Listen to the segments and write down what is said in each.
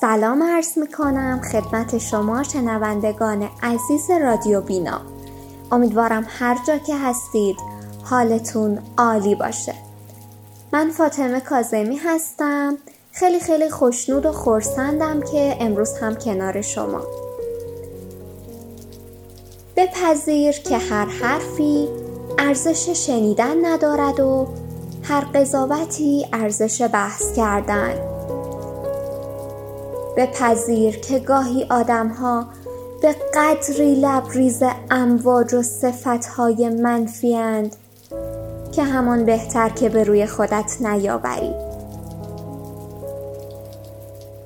سلام عرض می کنم خدمت شما شنوندگان عزیز رادیو بینا. امیدوارم هر جا که هستید حالتون عالی باشه. من فاطمه کازمی هستم. خیلی خیلی خوشنود و خورسندم که امروز هم کنار شما. بپذیر که هر حرفی ارزش شنیدن ندارد و هر قضاوتی ارزش بحث کردن. بپذیر که گاهی آدمها به قدری لبریز امواج و منفی اند که همان بهتر که به روی خودت نیاوری.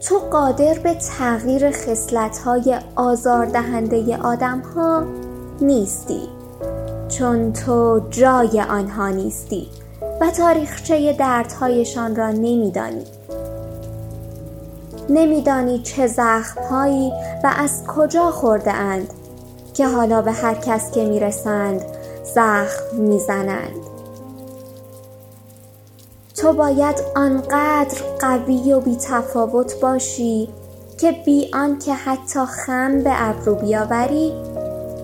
تو قادر به تغییر خصلت‌های آزاردهنده آدمها نیستی چون تو جای آنها نیستی. و تاریخچه دردهایشان را نمیدانی. نمیدانی چه زخمهایی و از کجا خورده اند که حالا به هر کس که می‌رسند زخم می‌زنند. تو باید آنقدر قوی و بیتفاوت باشی که بی آنکه حتی خم به ابرو بیاوری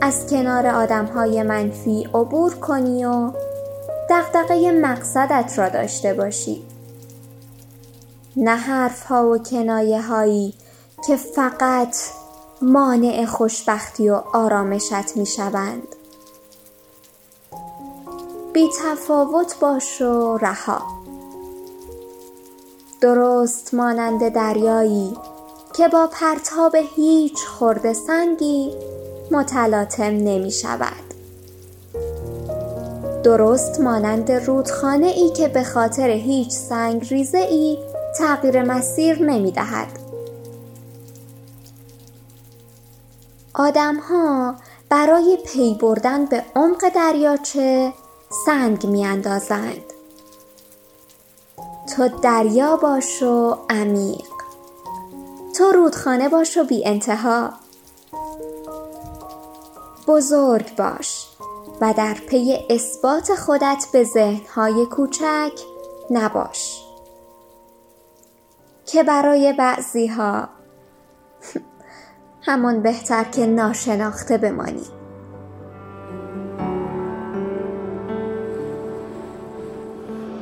از کنار آدمهای منفی عبور کنی و دغدغه مقصدت را داشته باشی. نه حرفها و کنایه هایی که فقط مانع خوشبختی و آرامشت می شوند بی تفاوت باش و رها. درست مانند دریایی که با پرتاب هیچ خرده سنگی متلاطم نمی شود درست مانند رودخانه ای که به خاطر هیچ سنگ ریزه ای تغییر مسیر نمی دهد آدمها برای پی بردن به عمق دریاچه سنگ می اندازند تو دریا باش و عمیق. تو رودخانه باش و بی انتها بزرگ باش. و در پی اثبات خودت به ذهنهای کوچک نباش. که برای بعضیها همان بهتر که ناشناخته بمانی.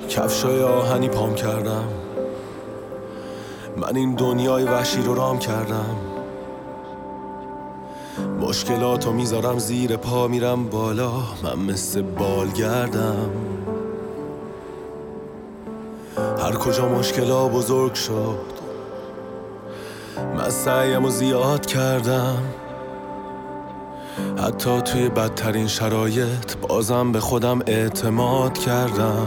کفشای آهنی پام کردم. من این دنیای وحشی رو رام کردم. مشکلاتو می‌ذارم زیر پا میرم بالا. من مثل بالگردم. هر کجا مشکلا بزرگ شد من سعیم و زیاد کردم. حتی توی بدترین شرایط بازم به خودم اعتماد کردم.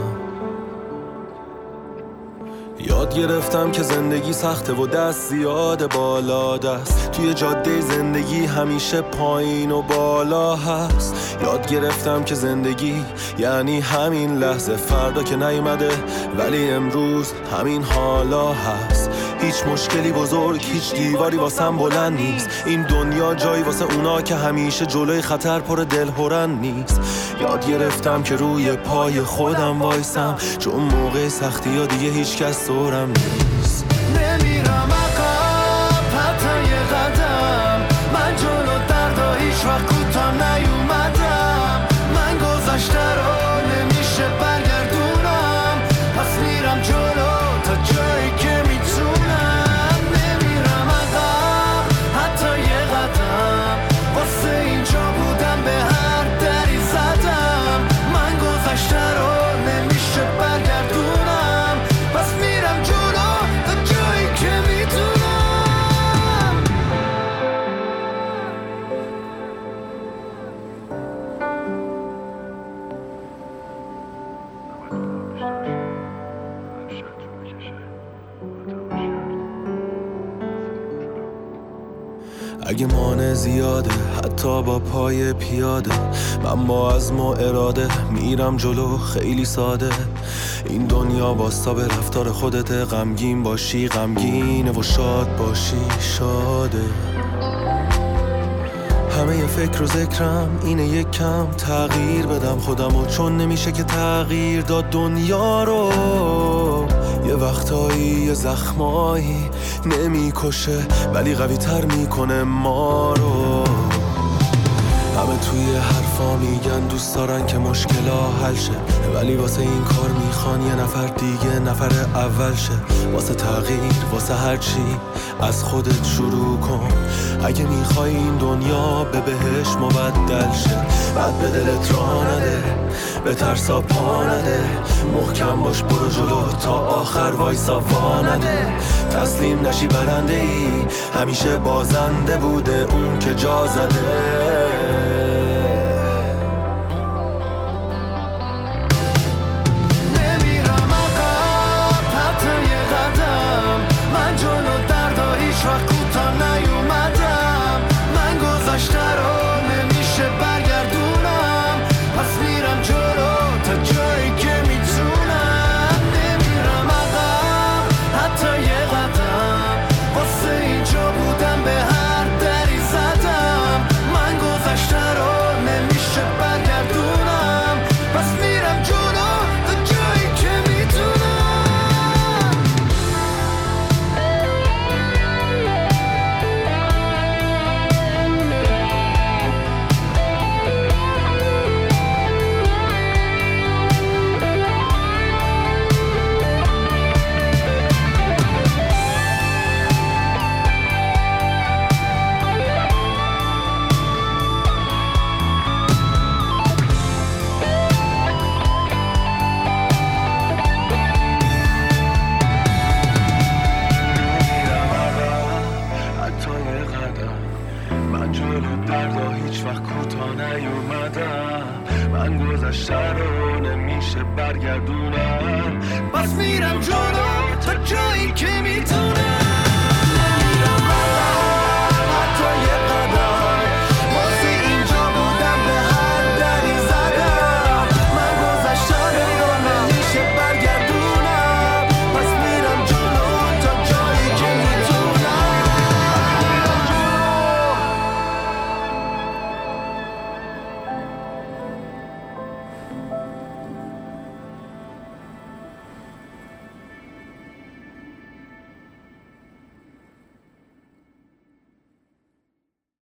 یاد گرفتم که زندگی سخته و دست زیاد بالا دست. توی جاده زندگی همیشه پایین و بالا هست. یاد گرفتم که زندگی یعنی همین لحظه فردا که نیومده ولی امروز همین حالا هست. هیچ مشکلی بزرگ هیچ دیواری واسم بلند نیست. این دنیا جایی واسه اونا که همیشه جلوی خطر پر دل نیست. یاد گرفتم که روی پای خودم وایسم. چون موقع سختی یا دیگه هیچ کس دورم نیست. نمیرم عقب حتی یه قدم. من جلو دردا هیچ وقت کوتاه نیومدم. من گذشته رو اگه مانع زیاده حتی با پای پیاده. من با عزم و اراده میرم جلو خیلی ساده. این دنیا باستا به رفتار خودت غمگین باشی غمگینه و شاد باشی شاده. همه فکر و ذکرم اینه یک کم تغییر بدم خودم و چون نمیشه که تغییر داد دنیا رو. یه وقتایی یه زخمایی نمی‌کشه ولی قوی تر می‌کنه ما رو. همه توی حرفا میگن دوست دارن که مشکلا حل شه. ولی واسه این کار می‌خوان یه نفر دیگه نفر اول شه. واسه تغییر واسه هرچی از خودت شروع کن. اگه می‌خوای این دنیا به بهش مبدل شه. بعد به دلت را نده به ترسا پا نده. محکم باش برو جلو تا آخر وایسا وا نده. تسلیم نشی برنده ای. همیشه بازنده بوده اون که جا زده. نیومدم. من گذشته رو نمیشه برگردونم. پس میرم جلو تا جایی که می‌تونم.